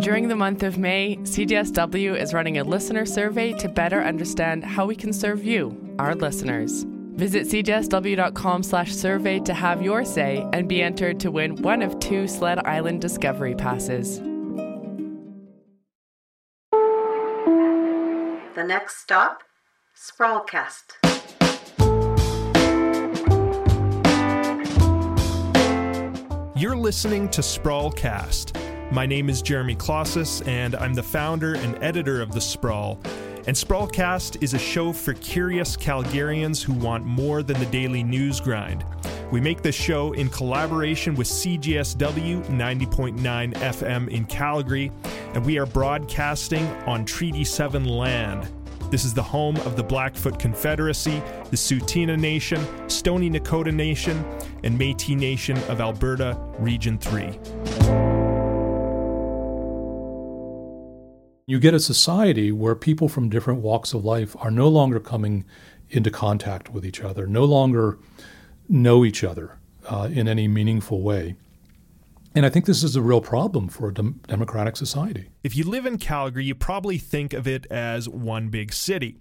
During the month of May, CJSW is running a listener survey to better understand how we can serve you, our listeners. Visit cjsw.com slash survey to have your say and be entered to win one of two Sled Island Discovery Passes. The next stop, Sprawlcast. You're listening to Sprawlcast. My name is Jeremy Klaszus, and I'm the founder and editor of The Sprawl. And Sprawlcast is a show for curious Calgarians who want more than the daily news grind. We make this show in collaboration with CJSW 90.9 FM in Calgary, and we are broadcasting on Treaty 7 land. This is the home of the Blackfoot Confederacy, the Tsuut'ina Nation, Stoney Nakoda Nation, and Metis Nation of Alberta, Region 3. You get a society where people from different walks of life are no longer coming into contact with each other, no longer know each other uh, in any meaningful way. And I think this is a real problem for a dem- democratic society. If you live in Calgary, you probably think of it as one big city.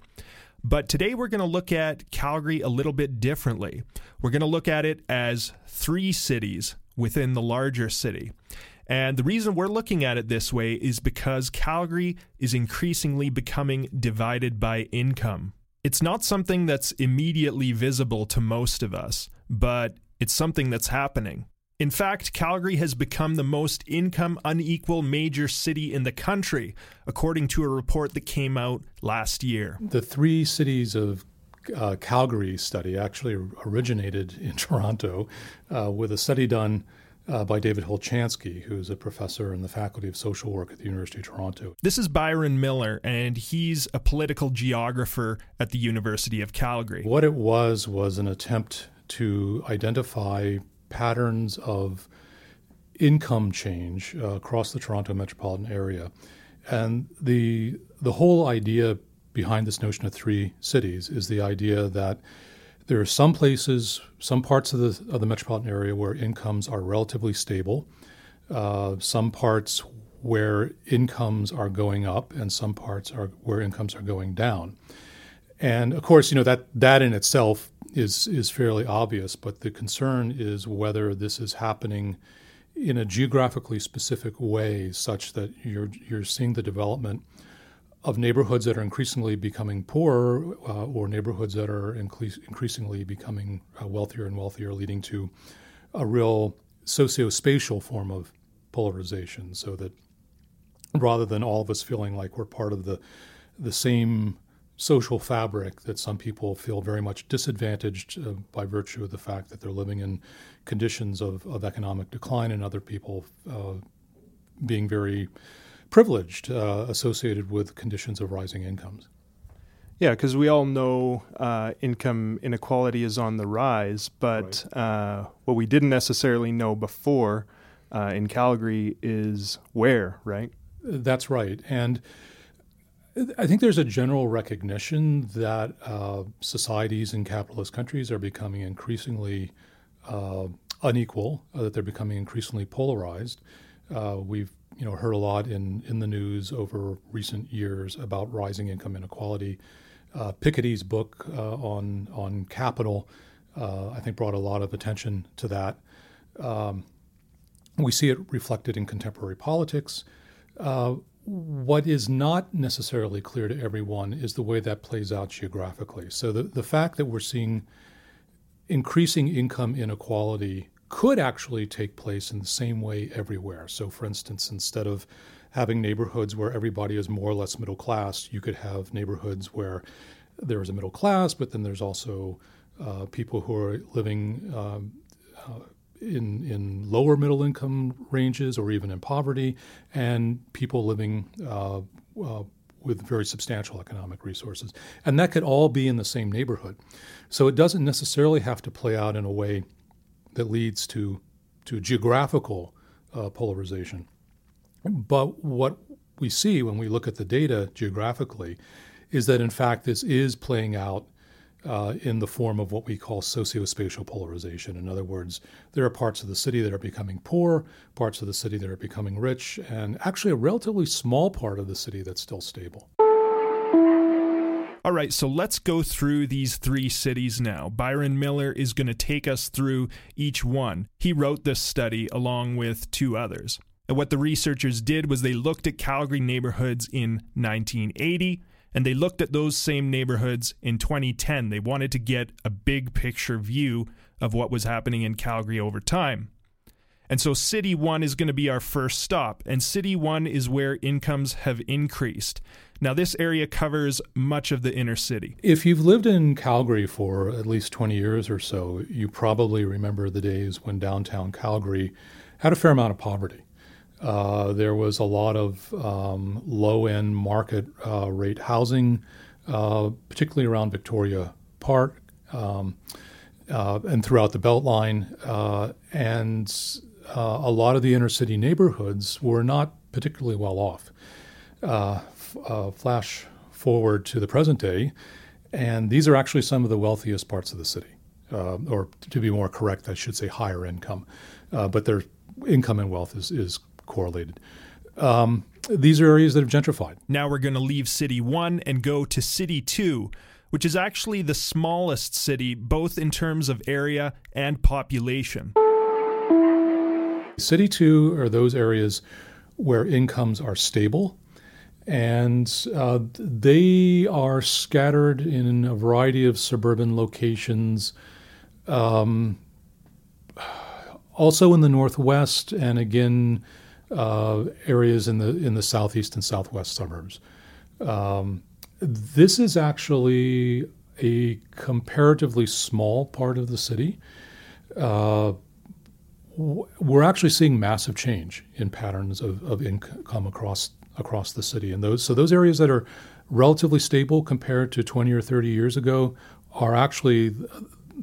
But today we're going to look at Calgary a little bit differently. We're going to look at it as three cities within the larger city. And the reason we're looking at it this way is because Calgary is increasingly becoming divided by income. It's not something that's immediately visible to most of us, but it's something that's happening. In fact, Calgary has become the most income unequal major city in the country, according to a report that came out last year. The three cities of uh, Calgary study actually originated in Toronto uh, with a study done uh, by David Hulchanski, who's a professor in the Faculty of Social Work at the University of Toronto. This is Byron Miller, and he's a political geographer at the University of Calgary. What it was was an attempt to identify patterns of income change uh, across the Toronto metropolitan area. And the, the whole idea behind this notion of three cities is the idea that there are some places, some parts of the, of the metropolitan area where incomes are relatively stable, uh, some parts where incomes are going up, and some parts are where incomes are going down. And of course, you know that that in itself is is fairly obvious, but the concern is whether this is happening in a geographically specific way, such that you're you're seeing the development of neighborhoods that are increasingly becoming poorer uh, or neighborhoods that are incre- increasingly becoming uh, wealthier and wealthier, leading to a real socio-spatial form of polarization. So that rather than all of us feeling like we're part of the the same social fabric, that some people feel very much disadvantaged uh, by virtue of the fact that they're living in conditions of, of economic decline, and other people uh, being very privileged uh, associated with conditions of rising incomes. Yeah, because we all know uh, income inequality is on the rise, but right. uh, what we didn't necessarily know before uh, in Calgary is where, right? That's right. And I think there's a general recognition that uh, societies in capitalist countries are becoming increasingly uh, unequal, that they're becoming increasingly polarized. we've you know heard a lot in in the news over recent years about rising income inequality. Uh, Piketty's book uh, on on capital, uh, I think, brought a lot of attention to that. Um, we see it reflected in contemporary politics. Uh, what is not necessarily clear to everyone is the way that plays out geographically. So the, the fact that we're seeing increasing income inequality could actually take place in the same way everywhere. So, for instance, instead of having neighborhoods where everybody is more or less middle class, you could have neighborhoods where there is a middle class, but then there's also uh, people who are living um, uh, in in lower middle income ranges or even in poverty, and people living uh, uh with very substantial economic resources, and that could all be in the same neighborhood. So it doesn't necessarily have to play out in a way that leads to to geographical uh, polarization. But what we see when we look at the data geographically is that in fact this is playing out uh, in the form of what we call sociospatial polarization. In other words, there are parts of the city that are becoming poor, parts of the city that are becoming rich, and actually a relatively small part of the city that's still stable. All right, so let's go through these three cities now. Byron Miller is going to take us through each one. He wrote this study along with two others. And what the researchers did was they looked at Calgary neighborhoods in 1980 and they looked at those same neighborhoods in 2010. They wanted to get a big picture view of what was happening in Calgary over time. And so City 1 is going to be our first stop, and City 1 is where incomes have increased. Now, this area covers much of the inner city. If you've lived in Calgary for at least 20 years or so, you probably remember the days when downtown Calgary had a fair amount of poverty. Uh, there was a lot of um, low end market uh, rate housing, uh, particularly around Victoria Park um, uh, and throughout the Beltline. Uh, and uh, a lot of the inner city neighborhoods were not particularly well off. F- flash forward to the present day, and these are actually some of the wealthiest parts of the city. or to be more correct, I should say higher income, but their income and wealth is, is correlated. Um, these are areas that have gentrified. Now we're going to leave City 1 and go to City 2, which is actually the smallest city, both in terms of area and population. City 2 are those areas where incomes are stable and uh, they are scattered in a variety of suburban locations. Um, also in the northwest, and again uh, areas in the in the southeast and southwest suburbs. Um, this is actually a comparatively small part of the city. Uh, we're actually seeing massive change in patterns of, of income across across the city, and those so those areas that are relatively stable compared to 20 or 30 years ago are actually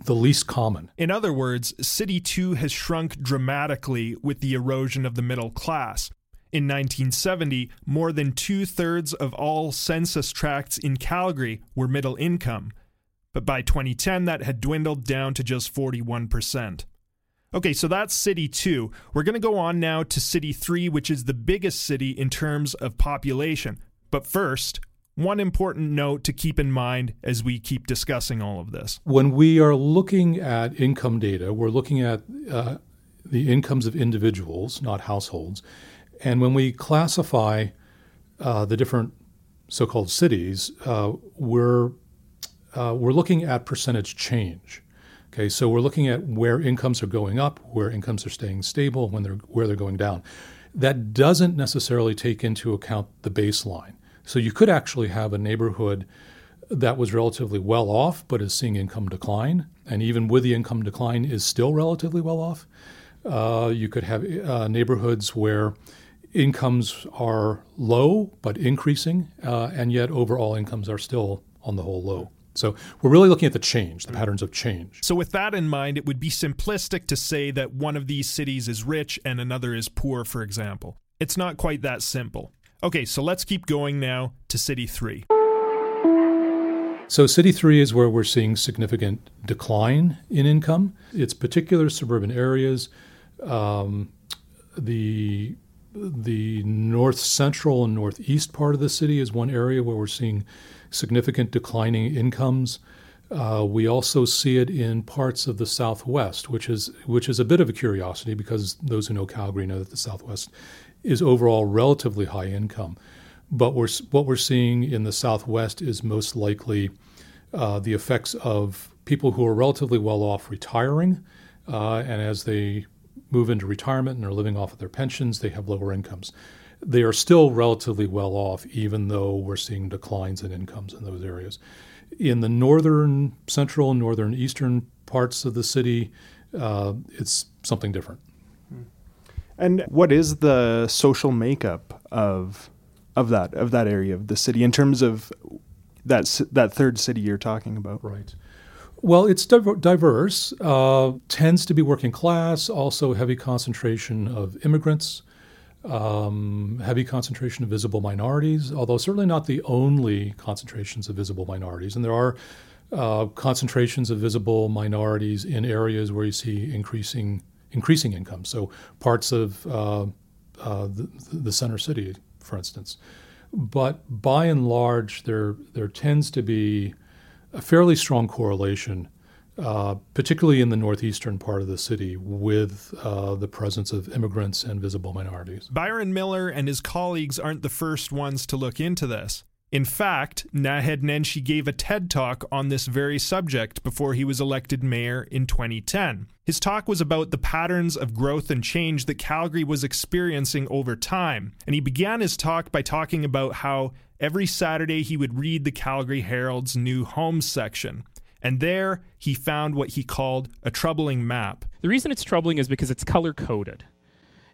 the least common. In other words, City 2 has shrunk dramatically with the erosion of the middle class. In 1970, more than two thirds of all census tracts in Calgary were middle income. But by 2010, that had dwindled down to just 41%. Okay, so that's City 2. We're going to go on now to City 3, which is the biggest city in terms of population. But first, one important note to keep in mind as we keep discussing all of this. When we are looking at income data, we're looking at uh, the incomes of individuals, not households. And when we classify uh, the different so called cities, uh, we're, uh, we're looking at percentage change. Okay, so we're looking at where incomes are going up, where incomes are staying stable, when they're, where they're going down. That doesn't necessarily take into account the baseline. So you could actually have a neighborhood that was relatively well off but is seeing income decline, and even with the income decline is still relatively well off. Uh, you could have uh, neighborhoods where incomes are low but increasing, uh, and yet overall incomes are still on the whole low. So we're really looking at the change, the patterns of change. So with that in mind, it would be simplistic to say that one of these cities is rich and another is poor, for example. It's not quite that simple. Okay, so let's keep going now to City 3. So, City 3 is where we're seeing significant decline in income. It's particular suburban areas. Um, the the north central and northeast part of the city is one area where we're seeing significant declining incomes. Uh, we also see it in parts of the Southwest, which is which is a bit of a curiosity because those who know Calgary know that the Southwest is overall relatively high income. But we're, what we're seeing in the Southwest is most likely uh, the effects of people who are relatively well off retiring. Uh, and as they move into retirement and are living off of their pensions, they have lower incomes. They are still relatively well off, even though we're seeing declines in incomes in those areas. In the northern, central, northern, eastern parts of the city, uh, it's something different. And what is the social makeup of of that of that area of the city in terms of that that third city you're talking about? Right. Well, it's diverse. Uh, tends to be working class. Also, heavy concentration of immigrants. Um, heavy concentration of visible minorities, although certainly not the only concentrations of visible minorities. And there are uh, concentrations of visible minorities in areas where you see increasing increasing income. So parts of uh, uh, the, the center city, for instance. But by and large, there there tends to be a fairly strong correlation, uh, particularly in the northeastern part of the city, with uh, the presence of immigrants and visible minorities. Byron Miller and his colleagues aren't the first ones to look into this. In fact, Naheed Nenshi gave a TED talk on this very subject before he was elected mayor in 2010. His talk was about the patterns of growth and change that Calgary was experiencing over time, and he began his talk by talking about how every Saturday he would read the Calgary Herald's new homes section. And there he found what he called a troubling map. The reason it's troubling is because it's color coded.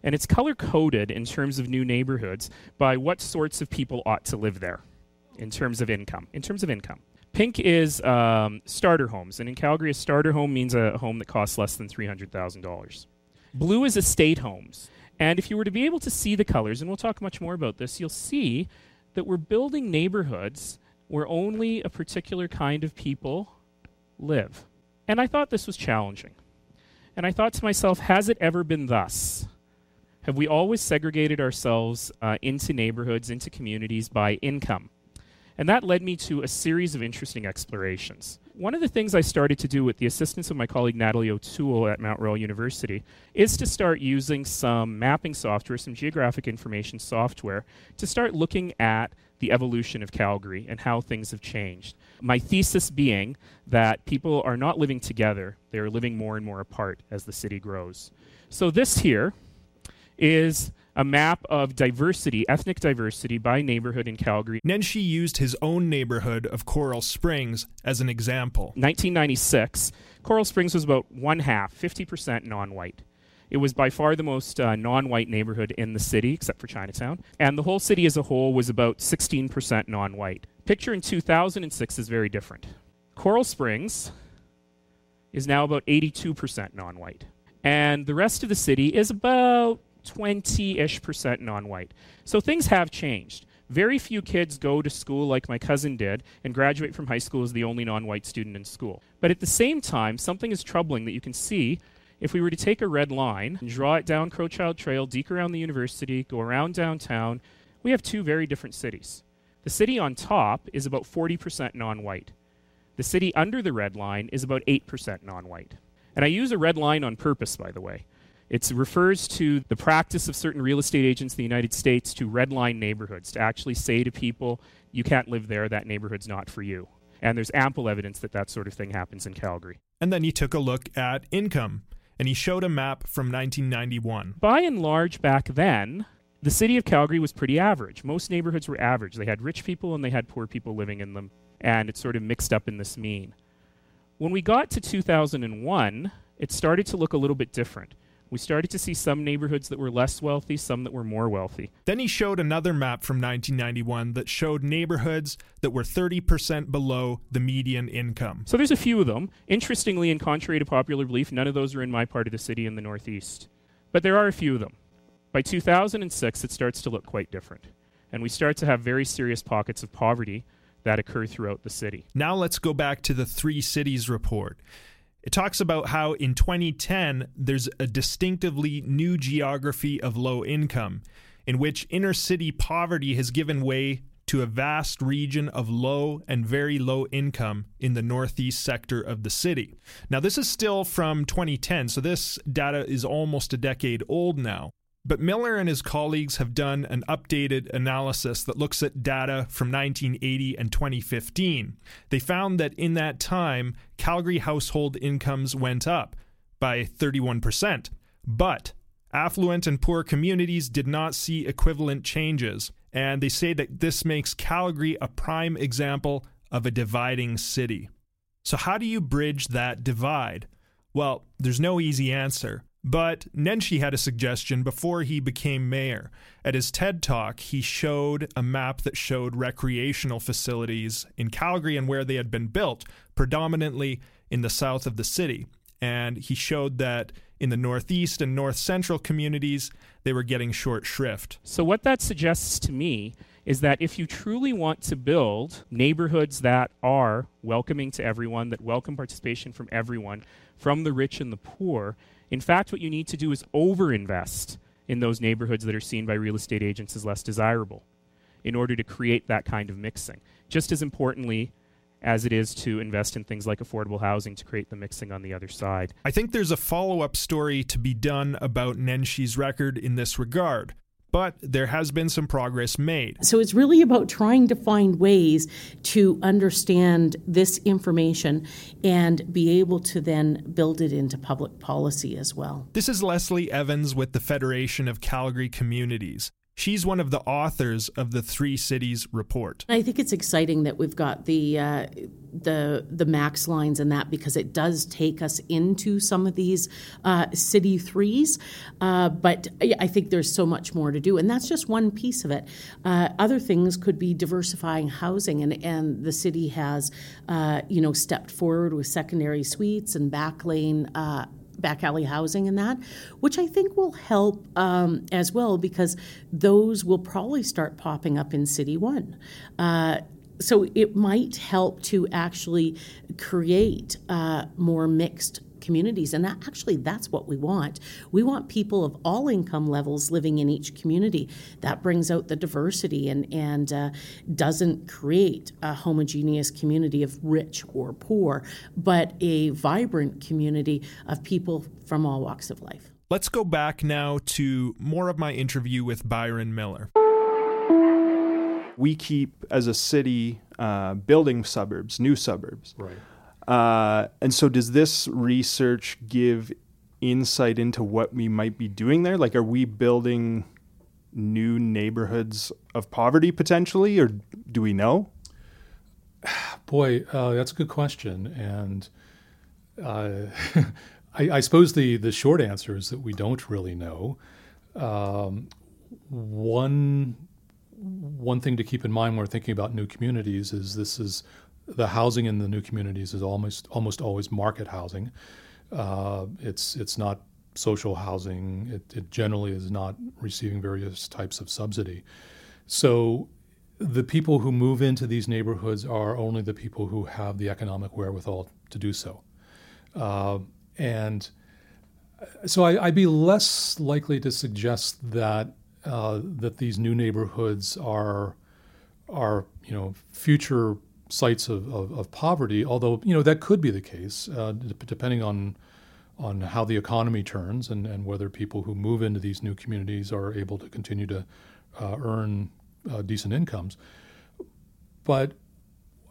And it's color coded in terms of new neighborhoods by what sorts of people ought to live there in terms of income. In terms of income. Pink is um, starter homes, and in Calgary, a starter home means a home that costs less than $300,000. Blue is estate homes. And if you were to be able to see the colors, and we'll talk much more about this, you'll see that we're building neighborhoods where only a particular kind of people live. And I thought this was challenging. And I thought to myself, has it ever been thus? Have we always segregated ourselves uh, into neighborhoods, into communities by income? And that led me to a series of interesting explorations. One of the things I started to do with the assistance of my colleague Natalie O'Toole at Mount Royal University is to start using some mapping software, some geographic information software, to start looking at the evolution of Calgary and how things have changed. My thesis being that people are not living together, they are living more and more apart as the city grows. So, this here is a map of diversity, ethnic diversity by neighborhood in Calgary. Nenshi used his own neighborhood of Coral Springs as an example. 1996, Coral Springs was about one half, 50% non white. It was by far the most uh, non white neighborhood in the city, except for Chinatown. And the whole city as a whole was about 16% non white. Picture in 2006 is very different. Coral Springs is now about 82% non white. And the rest of the city is about 20 ish percent non white. So things have changed. Very few kids go to school like my cousin did and graduate from high school as the only non white student in school. But at the same time, something is troubling that you can see if we were to take a red line and draw it down Crowchild Trail, deke around the university, go around downtown, we have two very different cities. The city on top is about 40% non white. The city under the red line is about 8% non white. And I use a red line on purpose, by the way. It refers to the practice of certain real estate agents in the United States to redline neighborhoods, to actually say to people, you can't live there, that neighborhood's not for you. And there's ample evidence that that sort of thing happens in Calgary. And then he took a look at income, and he showed a map from 1991. By and large, back then, the city of Calgary was pretty average. Most neighborhoods were average. They had rich people and they had poor people living in them, and it sort of mixed up in this mean. When we got to 2001, it started to look a little bit different. We started to see some neighborhoods that were less wealthy, some that were more wealthy. Then he showed another map from 1991 that showed neighborhoods that were 30% below the median income. So there's a few of them. Interestingly, and contrary to popular belief, none of those are in my part of the city in the Northeast. But there are a few of them. By 2006, it starts to look quite different. And we start to have very serious pockets of poverty that occur throughout the city. Now let's go back to the Three Cities report. It talks about how in 2010 there's a distinctively new geography of low income, in which inner city poverty has given way to a vast region of low and very low income in the northeast sector of the city. Now, this is still from 2010, so this data is almost a decade old now. But Miller and his colleagues have done an updated analysis that looks at data from 1980 and 2015. They found that in that time, Calgary household incomes went up by 31%. But affluent and poor communities did not see equivalent changes. And they say that this makes Calgary a prime example of a dividing city. So, how do you bridge that divide? Well, there's no easy answer. But Nenshi had a suggestion before he became mayor. At his TED Talk, he showed a map that showed recreational facilities in Calgary and where they had been built, predominantly in the south of the city. And he showed that In the Northeast and North Central communities, they were getting short shrift. So, what that suggests to me is that if you truly want to build neighborhoods that are welcoming to everyone, that welcome participation from everyone, from the rich and the poor, in fact, what you need to do is overinvest in those neighborhoods that are seen by real estate agents as less desirable in order to create that kind of mixing. Just as importantly, as it is to invest in things like affordable housing to create the mixing on the other side. I think there's a follow up story to be done about Nenshi's record in this regard but there has been some progress made. So it's really about trying to find ways to understand this information and be able to then build it into public policy as well. This is Leslie Evans with the Federation of Calgary Communities. She's one of the authors of the Three Cities report. I think it's exciting that we've got the uh, the the max lines and that because it does take us into some of these uh, city threes. Uh, but I think there's so much more to do, and that's just one piece of it. Uh, other things could be diversifying housing, and and the city has uh, you know stepped forward with secondary suites and back lane uh, back alley housing and that, which I think will help um, as well because those will probably start popping up in City One. Uh, so it might help to actually create uh, more mixed communities and that actually that's what we want. We want people of all income levels living in each community. That brings out the diversity and and uh, doesn't create a homogeneous community of rich or poor but a vibrant community of people from all walks of life. Let's go back now to more of my interview with byron miller. We keep as a city uh, building suburbs new suburbs. Right uh, and so, does this research give insight into what we might be doing there? Like, are we building new neighborhoods of poverty potentially, or do we know? Boy, uh, that's a good question, and uh, I, I, suppose the the short answer is that we don't really know. Um, one one thing to keep in mind when we're thinking about new communities is this is the housing in the new communities is almost almost always market housing. Uh, it's it's not social housing. It, it, generally is not receiving various types of subsidy. So the people who move into these neighborhoods are only the people who have the economic wherewithal to do so. Uh, and so I, would be less likely to suggest that uh, that these new neighborhoods are are you know future sites of, of, of, poverty, although you know that could be the case, uh, depending on on how the economy turns and, and whether people who move into these new communities are able to continue to uh, earn uh, decent incomes. But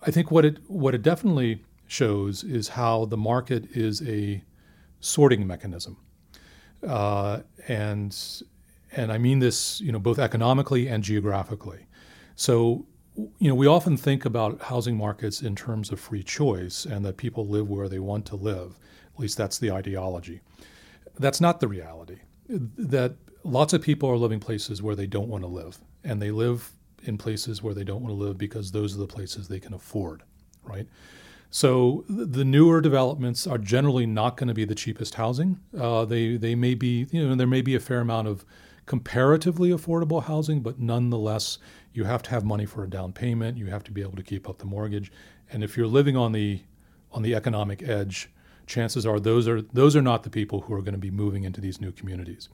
I think what it what it definitely shows is how the market is a sorting mechanism, uh, and and I mean this you know both economically and geographically. So you know, we often think about housing markets in terms of free choice and that people live where they want to live. At least that's the ideology. That's not the reality. That lots of people are living places where they don't want to live, and they live in places where they don't want to live because those are the places they can afford, right? So the newer developments are generally not going to be the cheapest housing. Uh, they they may be you know there may be a fair amount of comparatively affordable housing, but nonetheless you have to have money for a down payment. You have to be able to keep up the mortgage. And if you're living on the on the economic edge, chances are those are those are not the people who are going to be moving into these new communities.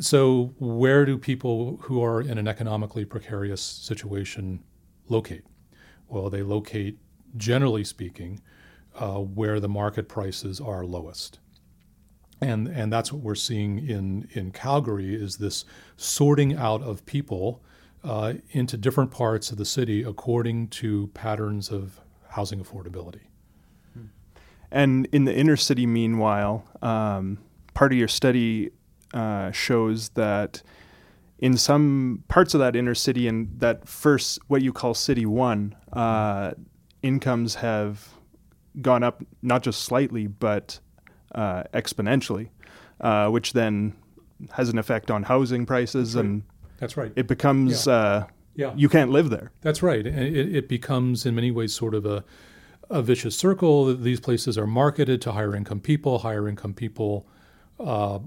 So where do people who are in an economically precarious situation locate? Well, they locate, generally speaking, uh, where the market prices are lowest. And, and that's what we're seeing in, in Calgary is this sorting out of people uh, into different parts of the city according to patterns of housing affordability. And in the inner city, meanwhile, um, part of your study uh, shows that in some parts of that inner city and that first, what you call City One, uh, incomes have gone up not just slightly, but uh, exponentially, uh, which then has an effect on housing prices right. and that's right. It becomes yeah. Uh, yeah. you can't live there. That's right. It, it becomes in many ways sort of a a vicious circle. These places are marketed to higher income people. Higher income people uh,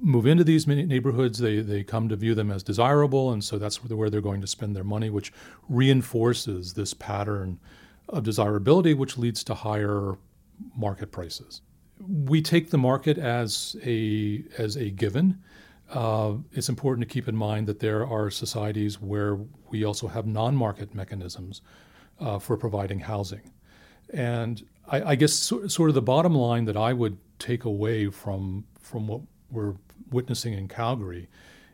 move into these neighborhoods. They, they come to view them as desirable, and so that's where they're going to spend their money, which reinforces this pattern of desirability, which leads to higher market prices. We take the market as a as a given. Uh, it's important to keep in mind that there are societies where we also have non-market mechanisms uh, for providing housing, and I, I guess so, sort of the bottom line that I would take away from from what we're witnessing in Calgary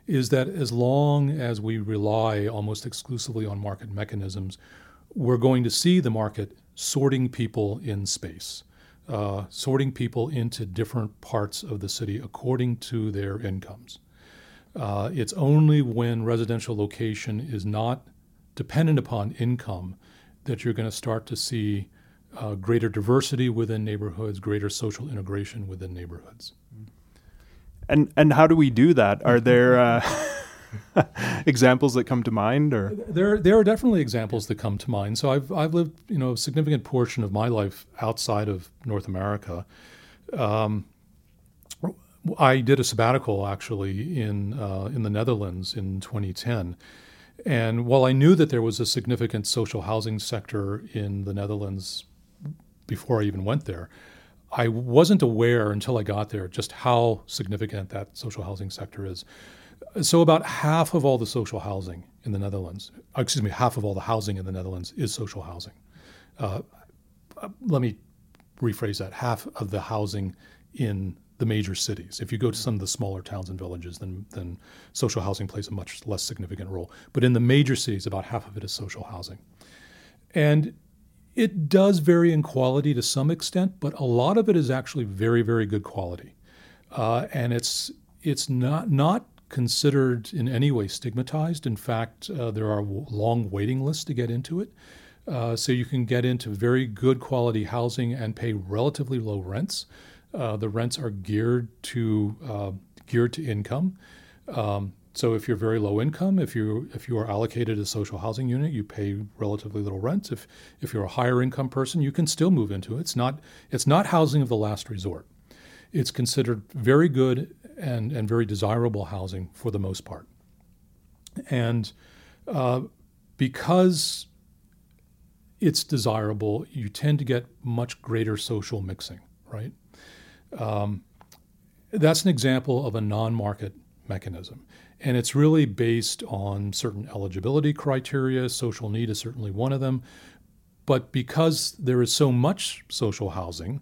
is that as long as we rely almost exclusively on market mechanisms, we're going to see the market sorting people in space, uh, sorting people into different parts of the city according to their incomes. Uh, it's only when residential location is not dependent upon income that you're going to start to see uh, greater diversity within neighborhoods, greater social integration within neighborhoods. And and how do we do that? Are there uh, examples that come to mind, or there there are definitely examples that come to mind. So I've I've lived you know a significant portion of my life outside of North America. Um, I did a sabbatical actually in uh, in the Netherlands in 2010, and while I knew that there was a significant social housing sector in the Netherlands before I even went there, I wasn't aware until I got there just how significant that social housing sector is. So, about half of all the social housing in the Netherlands, uh, excuse me, half of all the housing in the Netherlands is social housing. Uh, let me rephrase that half of the housing in the major cities. If you go to some of the smaller towns and villages, then, then social housing plays a much less significant role. But in the major cities, about half of it is social housing. And it does vary in quality to some extent, but a lot of it is actually very, very good quality. Uh, and it's it's not not considered in any way stigmatized. In fact, uh, there are long waiting lists to get into it. Uh, so you can get into very good quality housing and pay relatively low rents. Uh, the rents are geared to uh, geared to income. Um, so if you're very low income, if you if you are allocated a social housing unit, you pay relatively little rent. If if you're a higher income person, you can still move into it. It's not it's not housing of the last resort. It's considered very good and and very desirable housing for the most part. And uh, because it's desirable, you tend to get much greater social mixing, right? Um, that's an example of a non-market mechanism. And it's really based on certain eligibility criteria. Social need is certainly one of them. But because there is so much social housing,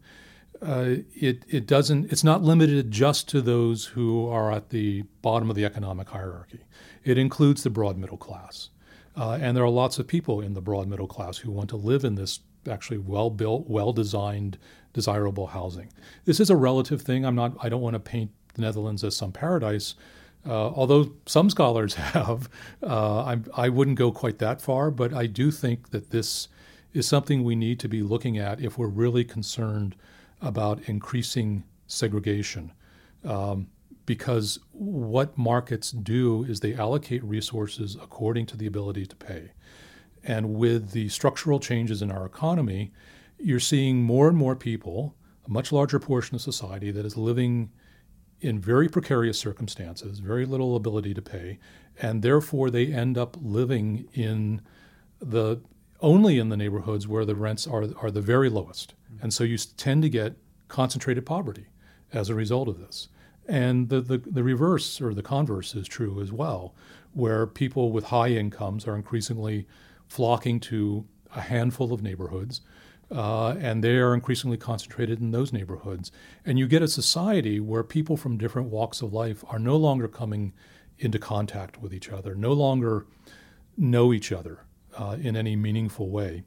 uh, it, it doesn't, it's not limited just to those who are at the bottom of the economic hierarchy. It includes the broad middle class. Uh, and there are lots of people in the broad middle class who want to live in this actually well built, well designed, desirable housing. This is a relative thing. I'm not, I don't want to paint the Netherlands as some paradise. Uh, although some scholars have, uh, I, I wouldn't go quite that far, but I do think that this is something we need to be looking at if we're really concerned about increasing segregation. Um, because what markets do is they allocate resources according to the ability to pay. And with the structural changes in our economy, you're seeing more and more people, a much larger portion of society that is living in very precarious circumstances, very little ability to pay, and therefore they end up living in the only in the neighborhoods where the rents are are the very lowest. And so you tend to get concentrated poverty as a result of this. And the, the, the reverse or the converse is true as well, where people with high incomes are increasingly flocking to a handful of neighborhoods uh, and they are increasingly concentrated in those neighborhoods. And you get a society where people from different walks of life are no longer coming into contact with each other, no longer know each other uh, in any meaningful way.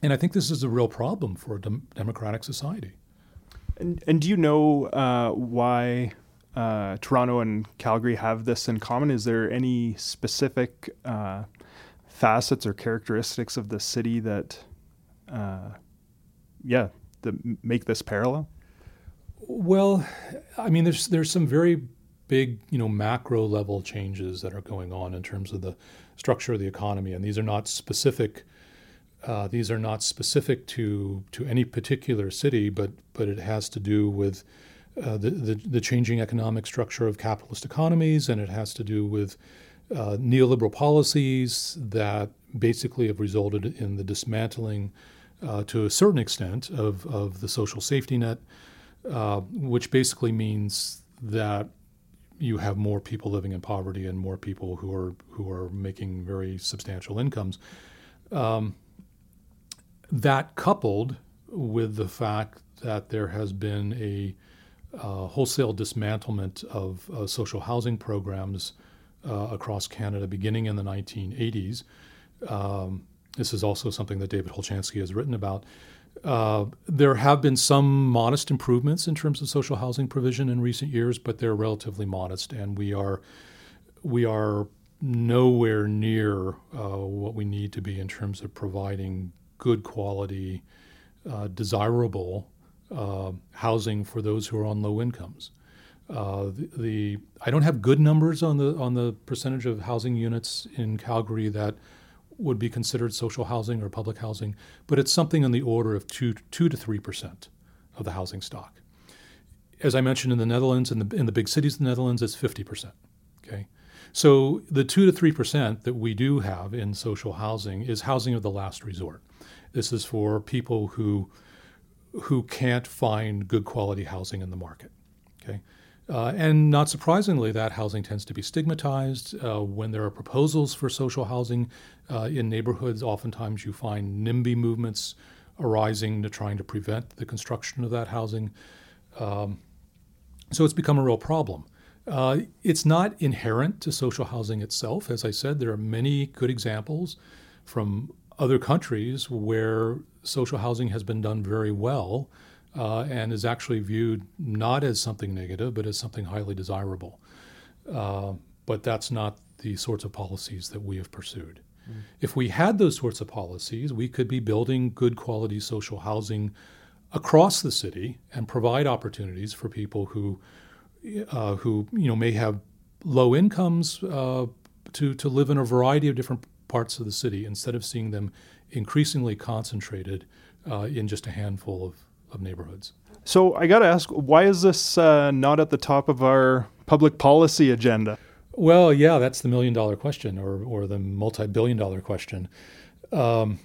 And I think this is a real problem for a dem- democratic society. And, and do you know uh, why uh, Toronto and Calgary have this in common? Is there any specific uh, facets or characteristics of the city that uh, yeah, the, make this parallel? Well, I mean, there's there's some very big, you know, macro level changes that are going on in terms of the structure of the economy, and these are not specific. Uh, these are not specific to to any particular city, but but it has to do with uh, the, the, the changing economic structure of capitalist economies, and it has to do with uh, neoliberal policies that basically have resulted in the dismantling, uh, to a certain extent, of, of the social safety net, uh, which basically means that you have more people living in poverty and more people who are who are making very substantial incomes. Um, that coupled with the fact that there has been a uh, wholesale dismantlement of uh, social housing programs uh, across Canada beginning in the 1980s. Um, this is also something that David Hulchanski has written about. Uh, there have been some modest improvements in terms of social housing provision in recent years, but they're relatively modest, and we are we are nowhere near uh, what we need to be in terms of providing good quality, uh, desirable uh, housing for those who are on low incomes. Uh, the, the, I don't have good numbers on the on the percentage of housing units in Calgary that would be considered social housing or public housing, but it's something in the order of two two to three percent of the housing stock. As I mentioned in the Netherlands, in the in the big cities of the Netherlands, it's fifty percent. Okay, so the two to three percent that we do have in social housing is housing of the last resort. This is for people who who can't find good quality housing in the market. Okay. Uh, and not surprisingly, that housing tends to be stigmatized. Uh, when there are proposals for social housing uh, in neighborhoods, oftentimes you find NIMBY movements arising to trying to prevent the construction of that housing. Um, so it's become a real problem. Uh, it's not inherent to social housing itself. As I said, there are many good examples from other countries where social housing has been done very well uh, and is actually viewed not as something negative, but as something highly desirable. Uh, but that's not the sorts of policies that we have pursued. Mm. If we had those sorts of policies, we could be building good quality social housing across the city and provide opportunities for people who, uh, who you know, may have low incomes uh, to to live in a variety of different parts of the city instead of seeing them increasingly concentrated uh, in just a handful of, of neighborhoods. So I got to ask, why is this uh, not at the top of our public policy agenda? Well, yeah, that's the million dollar question or, or the multi billion dollar question. Um,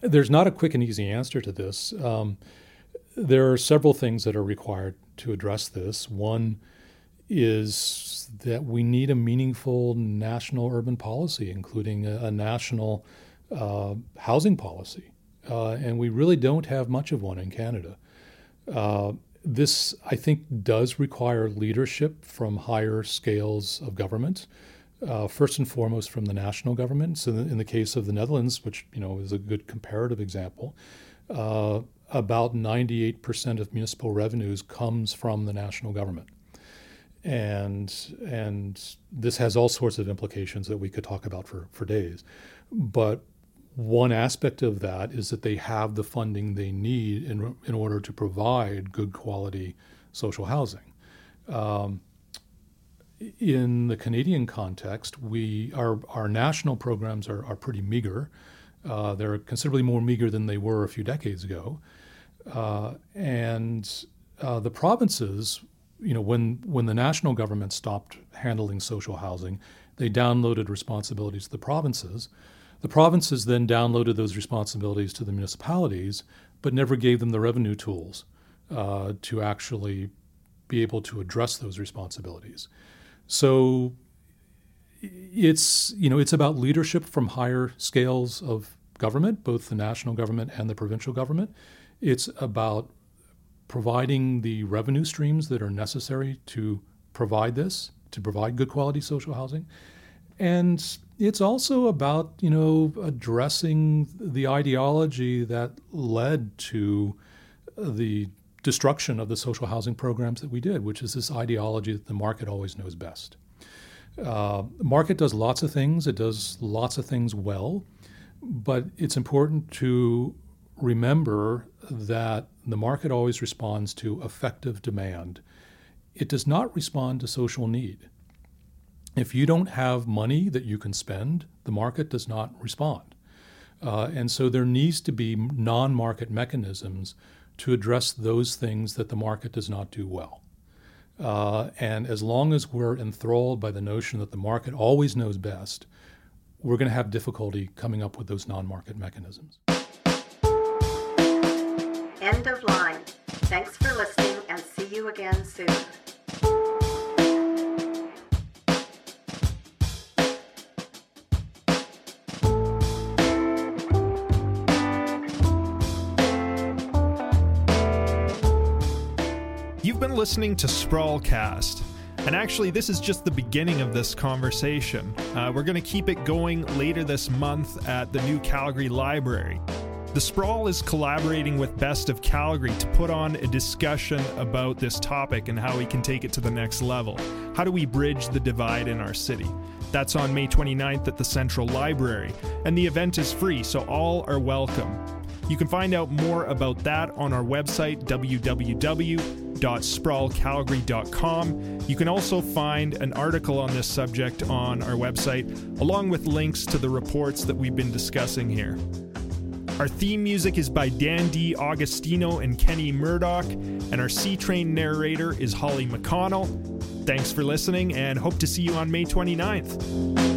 there's not a quick and easy answer to this. Um, there are several things that are required to address this. One is that we need a meaningful national urban policy, including a, a national uh, housing policy. Uh, and we really don't have much of one in Canada. Uh, this, I think, does require leadership from higher scales of government. Uh, first and foremost, from the national government. So, in the case of the Netherlands, which you know is a good comparative example, uh, about 98% of municipal revenues comes from the national government and and this has all sorts of implications that we could talk about for, for days. But one aspect of that is that they have the funding they need in, in order to provide good quality social housing. Um, in the Canadian context, we our, our national programs are, are pretty meager. Uh, they're considerably more meager than they were a few decades ago. Uh, and uh, the provinces you know, when when the national government stopped handling social housing, they downloaded responsibilities to the provinces. The provinces then downloaded those responsibilities to the municipalities, but never gave them the revenue tools uh, to actually be able to address those responsibilities. So it's you know it's about leadership from higher scales of government, both the national government and the provincial government. It's about providing the revenue streams that are necessary to provide this, to provide good quality social housing. And it's also about, you know, addressing the ideology that led to the destruction of the social housing programs that we did, which is this ideology that the market always knows best. Uh, the market does lots of things, it does lots of things well, but it's important to remember that the market always responds to effective demand. It does not respond to social need. If you don't have money that you can spend, the market does not respond. Uh, and so there needs to be non market mechanisms to address those things that the market does not do well. Uh, and as long as we're enthralled by the notion that the market always knows best, we're going to have difficulty coming up with those non market mechanisms. End of line. Thanks for listening and see you again soon. Been listening to Sprawlcast. And actually, this is just the beginning of this conversation. Uh, we're going to keep it going later this month at the new Calgary Library. The Sprawl is collaborating with Best of Calgary to put on a discussion about this topic and how we can take it to the next level. How do we bridge the divide in our city? That's on May 29th at the Central Library, and the event is free, so all are welcome. You can find out more about that on our website, www.sprawlcalgary.com. You can also find an article on this subject on our website, along with links to the reports that we've been discussing here. Our theme music is by Dan D. Augustino and Kenny Murdoch, and our C Train narrator is Holly McConnell. Thanks for listening, and hope to see you on May 29th.